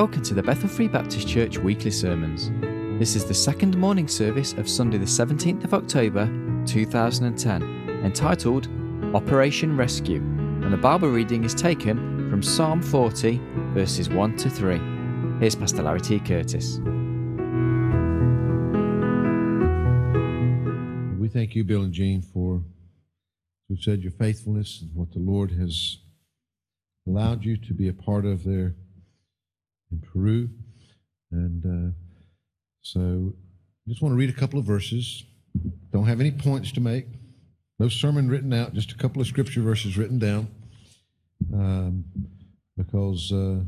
Welcome to the Bethel Free Baptist Church weekly sermons. This is the second morning service of Sunday, the 17th of October 2010, entitled Operation Rescue, and the Bible reading is taken from Psalm 40, verses 1 to 3. Here's Pastor Larry T. Curtis. We thank you, Bill and Jean, for, we've said, your faithfulness and what the Lord has allowed you to be a part of there in Peru. And uh, so I just want to read a couple of verses. Don't have any points to make. No sermon written out, just a couple of scripture verses written down. Um, because uh,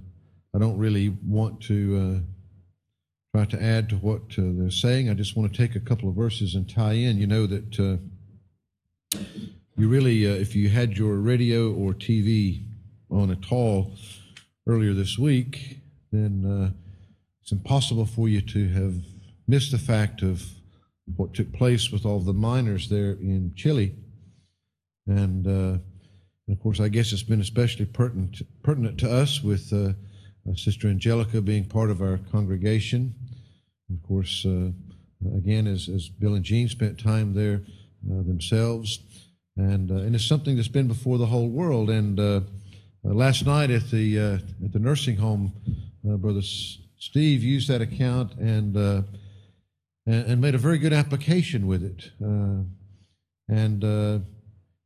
I don't really want to uh, try to add to what uh, they're saying. I just want to take a couple of verses and tie in. You know that uh, you really, uh, if you had your radio or TV on at all earlier this week, then uh, it's impossible for you to have missed the fact of what took place with all the miners there in Chile. And, uh, and of course, I guess it's been especially pertinent, pertinent to us with uh, uh Sister Angelica being part of our congregation. Of course, uh, again, as, as Bill and Jean spent time there uh, themselves. And, and it's something that's been before the whole world. And last night at the, at the nursing home, uh, Brother S- Steve used that account and, uh, and, and made a very good application with it. Uh, and uh,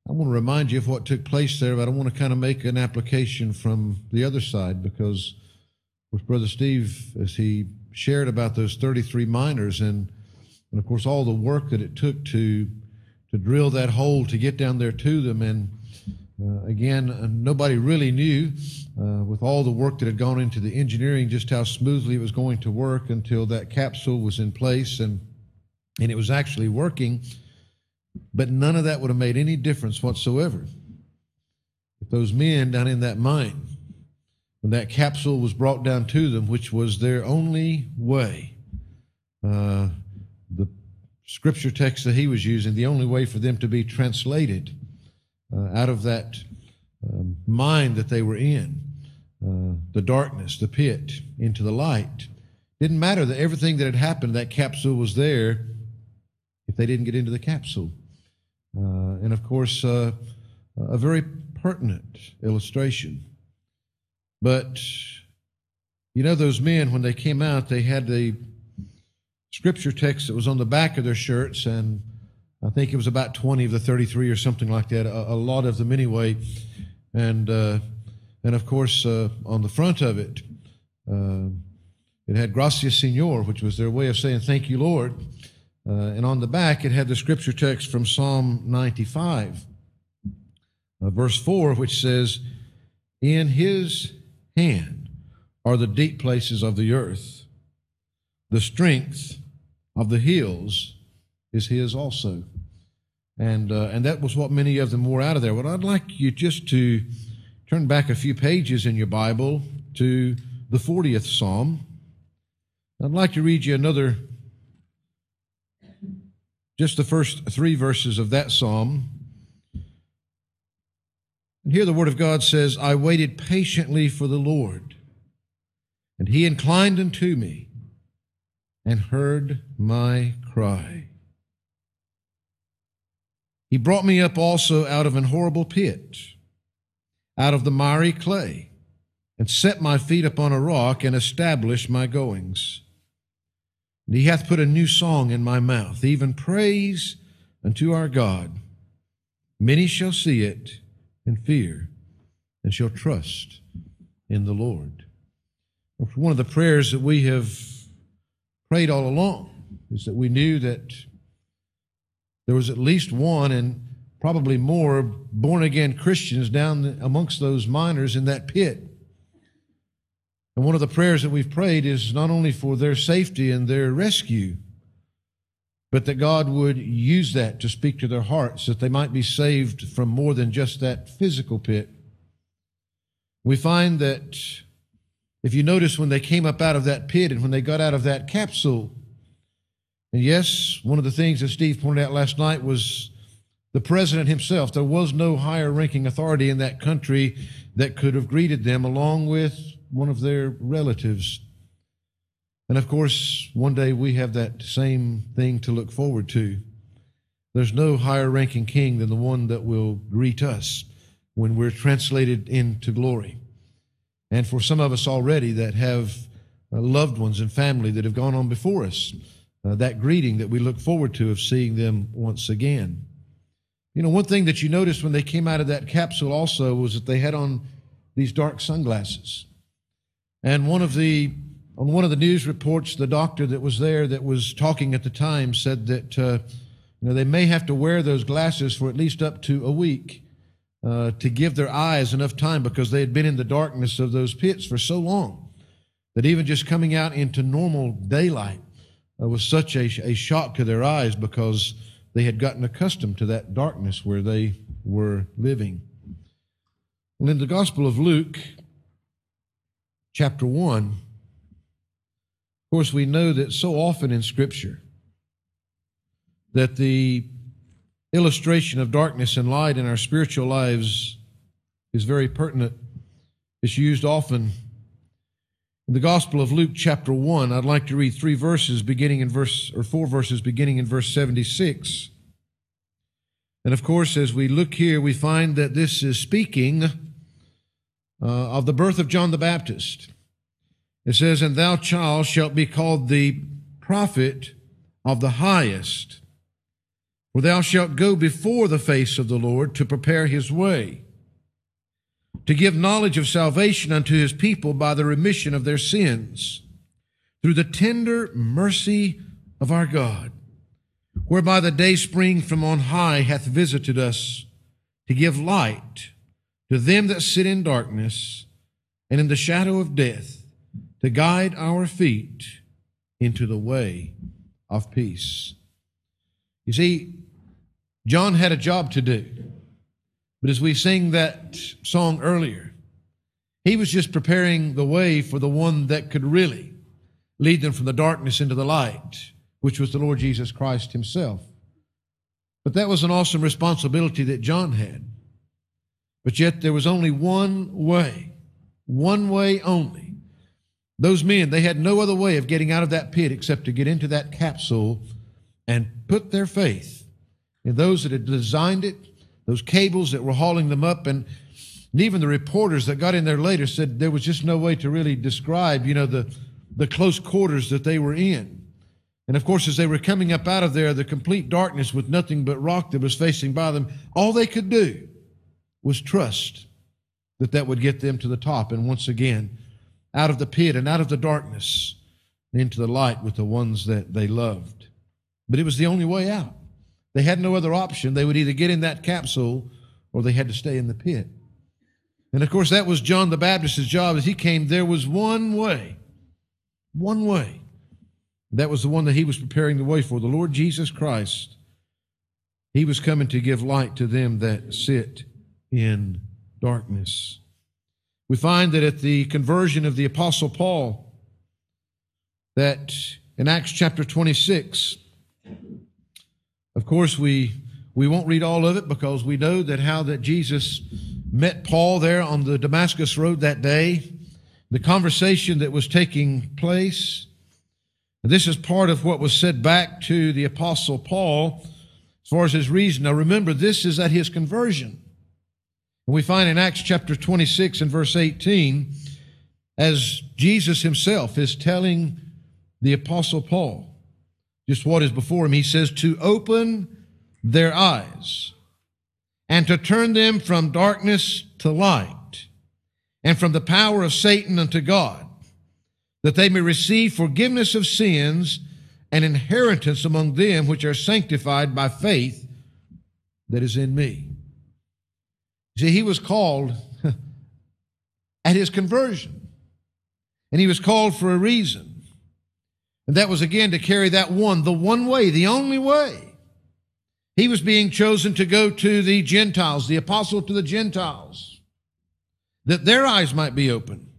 I want to remind you of what took place there, but I want to kind of make an application from the other side because with Brother Steve, as he shared about those 33 miners and, and of course all the work that it took to to drill that hole to get down there to them and uh, again, uh, nobody really knew, uh, with all the work that had gone into the engineering, just how smoothly it was going to work until that capsule was in place and and it was actually working. But none of that would have made any difference whatsoever if those men down in that mine, when that capsule was brought down to them, which was their only way, uh, the scripture text that he was using, the only way for them to be translated out of that um, mind that they were in, uh, the darkness, the pit, into the light. Didn't matter that everything that had happened, that capsule was there if they didn't get into the capsule. Uh, and of course, uh, a very pertinent illustration. But you know, those men, when they came out, they had the scripture text that was on the back of their shirts, and I think it was about 20 of the 33 or something like that, a, a lot of them anyway. And, uh, and of course, uh, on the front of it, uh, it had Gracias Senor, which was their way of saying thank you, Lord. Uh, and on the back, it had the scripture text from Psalm 95, uh, verse 4, which says, In his hand are the deep places of the earth, the strength of the hills is his also. And, uh, and that was what many of them wore out of there. Well, I'd like you just to turn back a few pages in your Bible to the 40th Psalm. I'd like to read you another, just the first three verses of that Psalm. And here the Word of God says, I waited patiently for the Lord, and he inclined unto me and heard my cry. He brought me up also out of an horrible pit, out of the miry clay, and set my feet upon a rock and established my goings. And he hath put a new song in my mouth, even praise unto our God. Many shall see it and fear, and shall trust in the Lord. One of the prayers that we have prayed all along is that we knew that there was at least one and probably more born again Christians down amongst those miners in that pit. And one of the prayers that we've prayed is not only for their safety and their rescue, but that God would use that to speak to their hearts, that they might be saved from more than just that physical pit. We find that if you notice when they came up out of that pit and when they got out of that capsule, and yes, one of the things that Steve pointed out last night was the president himself. There was no higher ranking authority in that country that could have greeted them, along with one of their relatives. And of course, one day we have that same thing to look forward to. There's no higher ranking king than the one that will greet us when we're translated into glory. And for some of us already that have uh, loved ones and family that have gone on before us, uh, that greeting that we look forward to of seeing them once again. You know, one thing that you noticed when they came out of that capsule also was that they had on these dark sunglasses. And one of the on one of the news reports, the doctor that was there that was talking at the time said that uh, you know they may have to wear those glasses for at least up to a week uh, to give their eyes enough time because they had been in the darkness of those pits for so long that even just coming out into normal daylight was such a, a shock to their eyes because they had gotten accustomed to that darkness where they were living. Well, in the Gospel of Luke, chapter 1, of course, we know that so often in Scripture that the illustration of darkness and light in our spiritual lives is very pertinent. It's used often. In the Gospel of Luke, chapter 1, I'd like to read three verses beginning in verse, or four verses beginning in verse 76. And of course, as we look here, we find that this is speaking uh, of the birth of John the Baptist. It says, And thou, child, shalt be called the prophet of the highest. For thou shalt go before the face of the Lord to prepare his way, to give knowledge of salvation unto his people by the remission of their sins, through the tender mercy of our God, whereby the day spring from on high hath visited us, to give light to them that sit in darkness and in the shadow of death, to guide our feet into the way of peace. You see, John had a job to do. But as we sing that song earlier, he was just preparing the way for the one that could really lead them from the darkness into the light, which was the Lord Jesus Christ himself. But that was an awesome responsibility that John had. But yet there was only one way, one way only. Those men, they had no other way of getting out of that pit except to get into that capsule and put their faith in those that had designed it, those cables that were hauling them up, and, even the reporters that got in there later said there was just no way to really describe, you know, the, the close quarters that they were in. And of course, as they were coming up out of there, the complete darkness with nothing but rock that was facing by them, all they could do was trust that that would get them to the top. And once again, out of the pit and out of the darkness into the light with the ones that they loved. But it was the only way out. They had no other option. They would either get in that capsule or they had to stay in the pit. And of course, that was John the Baptist's job as he came. There was one way, one way. That was the one that he was preparing the way for the Lord Jesus Christ. He was coming to give light to them that sit in darkness. We find that at the conversion of the Apostle Paul, that in Acts chapter 26, of course, we, we won't read all of it because we know that how that Jesus met Paul there on the Damascus road that day, the conversation that was taking place. This is part of what was said back to the apostle Paul as far as his reason. Now remember, this is at his conversion. We find in Acts chapter 26 and verse 18, as Jesus himself is telling the apostle Paul, just what is before him. He says, to open their eyes and to turn them from darkness to light and from the power of Satan unto God, that they may receive forgiveness of sins and inheritance among them which are sanctified by faith that is in me. See, he was called at his conversion, and he was called for a reason. And that was again to carry that one, the one way, the only way. He was being chosen to go to the Gentiles, the apostle to the Gentiles, that their eyes might be open,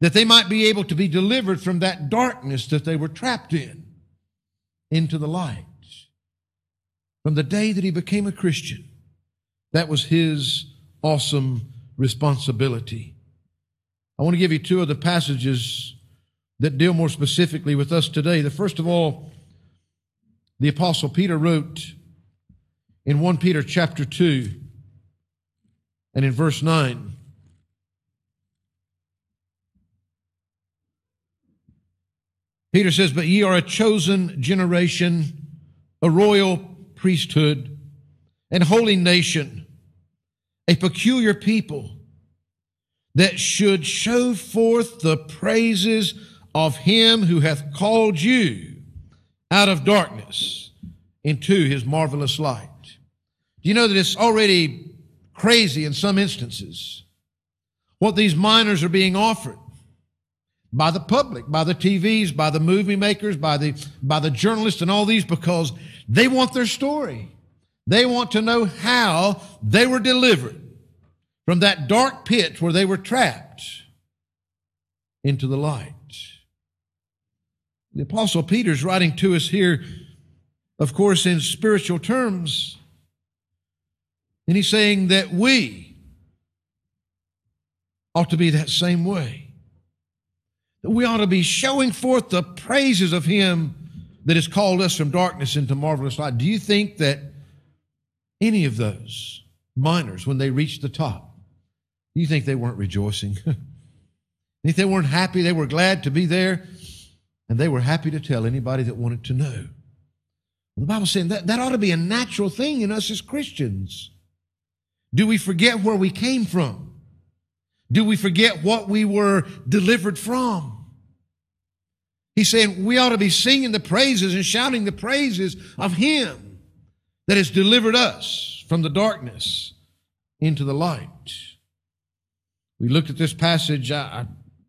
that they might be able to be delivered from that darkness that they were trapped in into the light. From the day that he became a Christian, that was his awesome responsibility. I want to give you two of the passages that deal more specifically with us today. The first of all, the apostle Peter wrote in 1 Peter chapter 2 and in verse 9. Peter says, But ye are a chosen generation, a royal priesthood, and holy nation, a peculiar people that should show forth the praises of him who hath called you out of darkness into his marvelous light. Do you know that it's already crazy in some instances what these miners are being offered by the public, by the TVs, by the movie makers, by the, by the journalists and all these because they want their story. They want to know how they were delivered from that dark pit where they were trapped into the light. The Apostle Peter's writing to us here, of course, in spiritual terms. And he's saying that we ought to be that same way. That we ought to be showing forth the praises of Him that has called us from darkness into marvelous light. Do you think that any of those miners, when they reached the top, do you think they weren't rejoicing? think they weren't happy? They were glad to be there, and they were happy to tell anybody that wanted to know. The Bible's saying that, that ought to be a natural thing in us as Christians. Do we forget where we came from? Do we forget what we were delivered from? He's saying we ought to be singing the praises and shouting the praises of Him that has delivered us from the darkness into the light. We looked at this passage, I,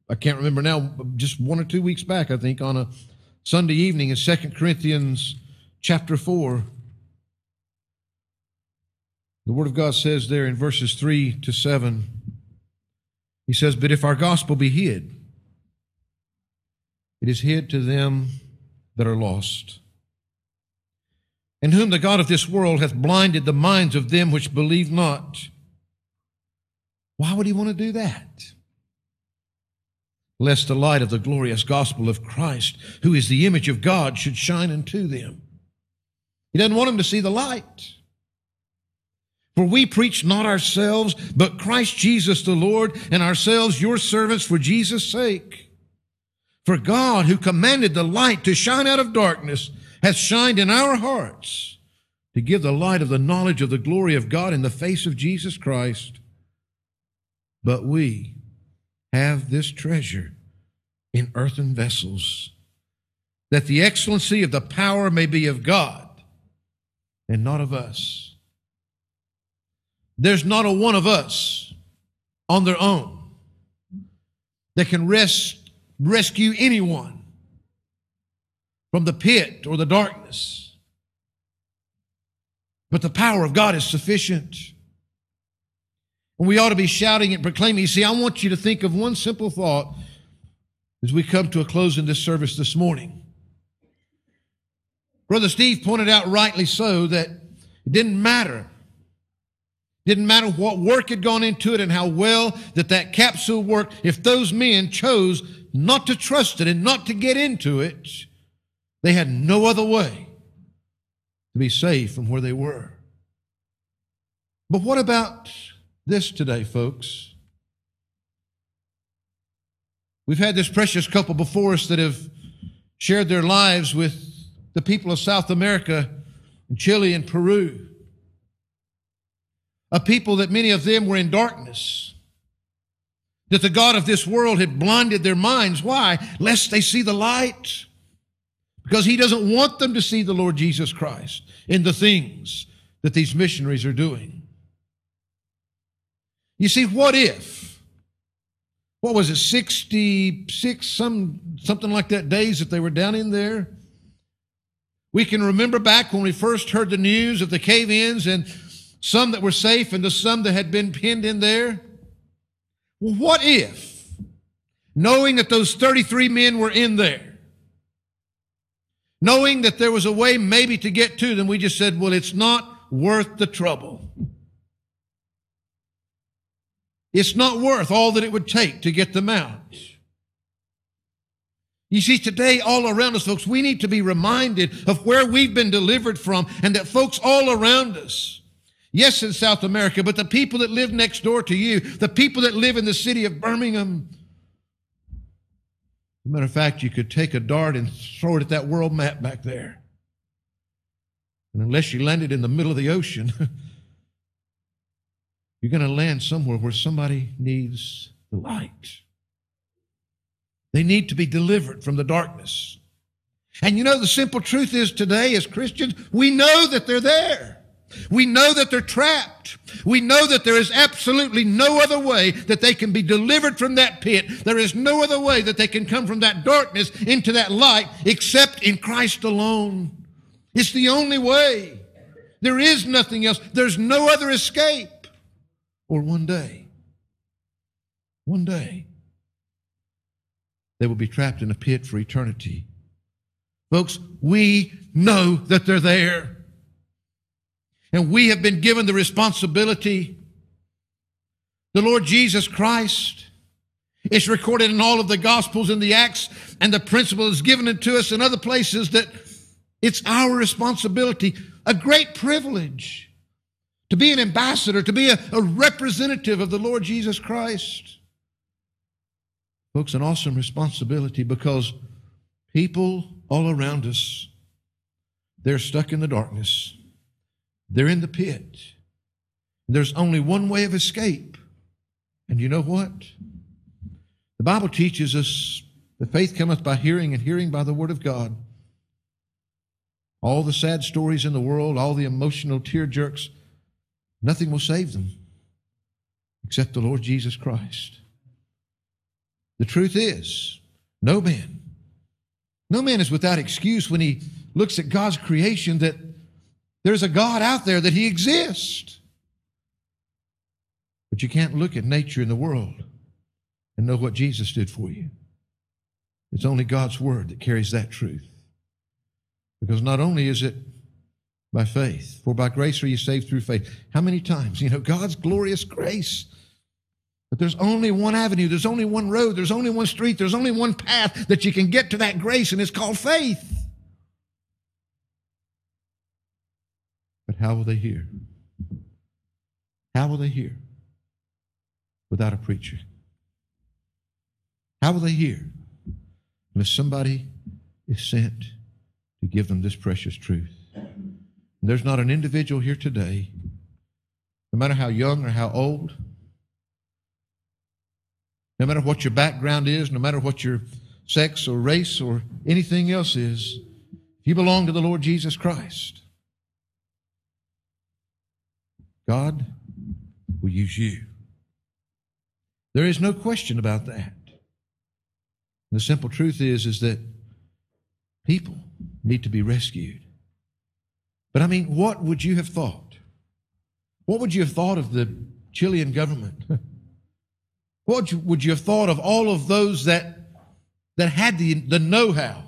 I can't remember now, just one or two weeks back, I think, on a Sunday evening in 2 Corinthians chapter 4. The Word of God says there in verses 3 to 7, He says, But if our gospel be hid, it is hid to them that are lost, in whom the God of this world hath blinded the minds of them which believe not. Why would He want to do that? Lest the light of the glorious gospel of Christ, who is the image of God, should shine unto them. He doesn't want them to see the light. For we preach not ourselves, but Christ Jesus the Lord, and ourselves your servants for Jesus' sake. For God, who commanded the light to shine out of darkness, hath shined in our hearts to give the light of the knowledge of the glory of God in the face of Jesus Christ. But we have this treasure in earthen vessels, that the excellency of the power may be of God and not of us. There's not a one of us on their own that can res- rescue anyone from the pit or the darkness. But the power of God is sufficient. We ought to be shouting and proclaiming. You see, I want you to think of one simple thought as we come to a close in this service this morning. Brother Steve pointed out rightly so that it didn't matter didn't matter what work had gone into it and how well that that capsule worked. If those men chose not to trust it and not to get into it, they had no other way to be saved from where they were. But what about this today, folks? We've had this precious couple before us that have shared their lives with the people of South America, and Chile, and Peru a people that many of them were in darkness. That the God of this world had blinded their minds. Why? Lest they see the light. Because he doesn't want them to see the Lord Jesus Christ in the things that these missionaries are doing. You see, what if, what was it, 66, some, something like that days that they were down in there? We can remember back when we first heard the news of the cave ins and some that were safe and the some that had been pinned in there. Well, what if, knowing that those 33 men were in there, knowing that there was a way maybe to get to them, we just said, well, it's not worth the trouble. It's not worth all that it would take to get them out. You see, today, all around us, folks, we need to be reminded of where we've been delivered from and that folks all around us, yes, in South America, but the people that live next door to you, the people that live in the city of Birmingham. As a matter of fact, you could take a dart and throw it at that world map back there. And unless you landed in the middle of the ocean, you're going to land somewhere where somebody needs the light. They need to be delivered from the darkness. And you know, the simple truth is today, as Christians, we know that they're there. We know that they're trapped. We know that there is absolutely no other way that they can be delivered from that pit. There is no other way that they can come from that darkness into that light except in Christ alone. It's the only way. There is nothing else. There's no other escape. Or one day, one day, they will be trapped in a pit for eternity. Folks, we know that they're there. And we have been given the responsibility. The Lord Jesus Christ is recorded in all of the Gospels and the Acts, and the principle is given to us in other places that it's our responsibility, a great privilege to be an ambassador, to be a, a representative of the Lord Jesus Christ. Folks, an awesome responsibility because people all around us, they're stuck in the darkness. They're in the pit. There's only one way of escape. And you know what? The Bible teaches us that faith cometh by hearing, and hearing by the Word of God. All the sad stories in the world, all the emotional tear jerks, nothing will save them except the Lord Jesus Christ. The truth is, no man, no man is without excuse when he looks at God's creation that there's a God out there, that he exists. But you can't look at nature in the world and know what Jesus did for you. It's only God's word that carries that truth. Because not only is it by faith, for by grace are you saved through faith. How many times? You know, God's glorious grace but there's only one avenue, there's only one road, there's only one street, there's only one path that you can get to that grace, and it's called faith. But how will they hear? How will they hear without a preacher? How will they hear unless somebody is sent to give them this precious truth? There's not an individual here today, no matter how young or how old, no matter what your background is, no matter what your sex or race or anything else is, if you belong to the Lord Jesus Christ, God will use you. There is no question about that. The simple truth is, is that people need to be rescued. But I mean, what would you have thought? What would you have thought of the Chilean government? What would you have thought of all of those that, that had the, the know how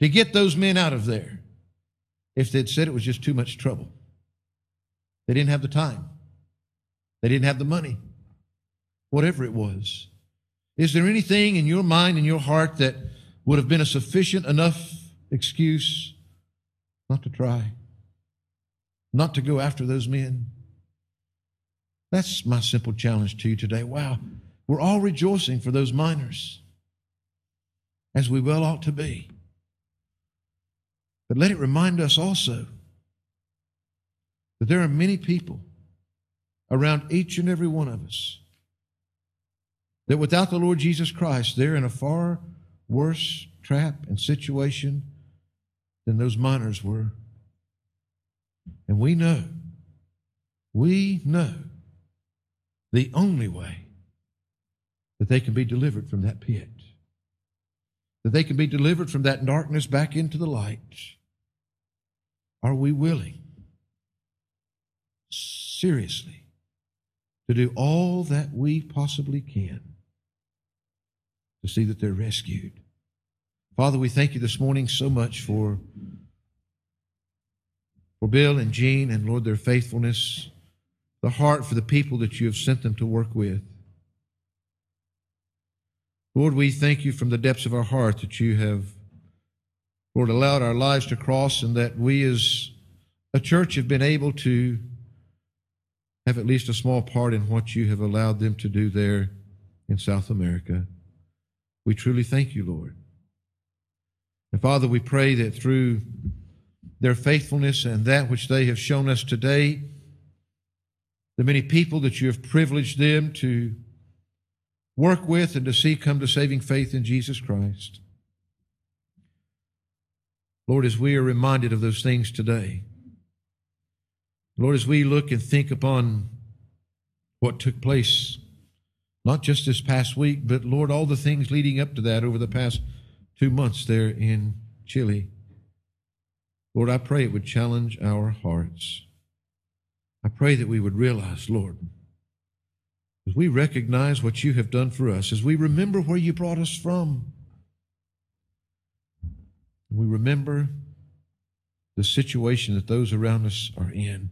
to get those men out of there if they'd said it was just too much trouble? They didn't have the time, they didn't have the money, whatever it was. Is there anything in your mind and your heart that would have been a sufficient enough excuse not to try, not to go after those men? That's my simple challenge to you today. Wow, we're all rejoicing for those miners, as we well ought to be. But let it remind us also that there are many people around each and every one of us that without the Lord Jesus Christ, they're in a far worse trap and situation than those miners were. And we know, we know the only way that they can be delivered from that pit, that they can be delivered from that darkness back into the light. Are we willing, seriously, to do all that we possibly can to see that they're rescued? Father, we thank you this morning so much for, for Bill and Jean and Lord, their faithfulness the heart for the people that you have sent them to work with. Lord, we thank you from the depths of our heart that you have, Lord, allowed our lives to cross and that we as a church have been able to have at least a small part in what you have allowed them to do there in South America. We truly thank you, Lord. And Father, we pray that through their faithfulness and that which they have shown us today, the many people that you have privileged them to work with and to see come to saving faith in Jesus Christ. Lord, as we are reminded of those things today, Lord, as we look and think upon what took place, not just this past week, but Lord, all the things leading up to that over the past two months there in Chile, Lord, I pray it would challenge our hearts. I pray that we would realize, Lord, as we recognize what you have done for us, as we remember where you brought us from, we remember the situation that those around us are in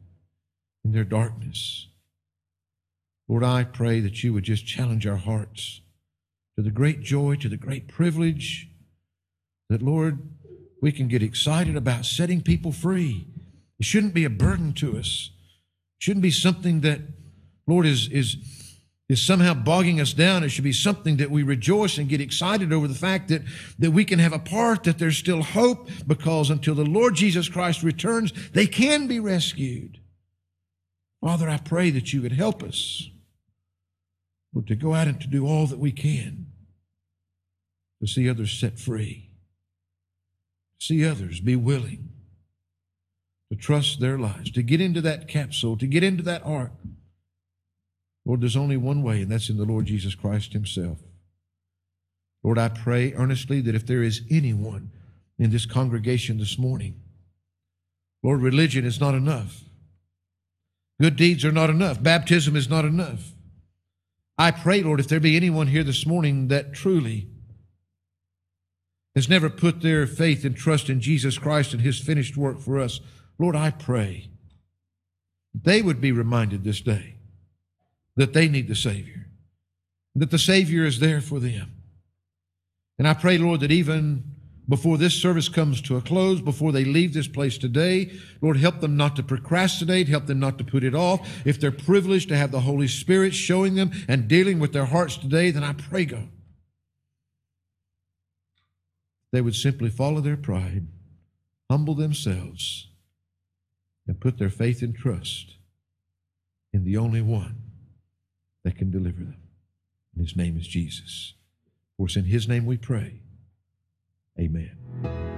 in their darkness. Lord, I pray that you would just challenge our hearts to the great joy, to the great privilege that, Lord, we can get excited about setting people free. It shouldn't be a burden to us. It shouldn't be something that, Lord, is, is, is somehow bogging us down. It should be something that we rejoice and get excited over the fact that, that we can have a part, that there's still hope, because until the Lord Jesus Christ returns, they can be rescued. Father, I pray that you would help us Lord, to go out and to do all that we can to see others set free, see others be willing to trust their lives, to get into that capsule, to get into that ark. Lord, there's only one way, and that's in the Lord Jesus Christ Himself. Lord, I pray earnestly that if there is anyone in this congregation this morning, Lord, religion is not enough. Good deeds are not enough. Baptism is not enough. I pray, Lord, if there be anyone here this morning that truly has never put their faith and trust in Jesus Christ and his finished work for us, Lord, I pray they would be reminded this day that they need the Savior, that the Savior is there for them. And I pray, Lord, that even before this service comes to a close, before they leave this place today. Lord, help them not to procrastinate, help them not to put it off. If they're privileged to have the Holy Spirit showing them and dealing with their hearts today, then I pray, God, they would simply follow their pride, humble themselves, and put their faith and trust in the only one that can deliver them. And his name is Jesus. For it's in his name we pray. Amen.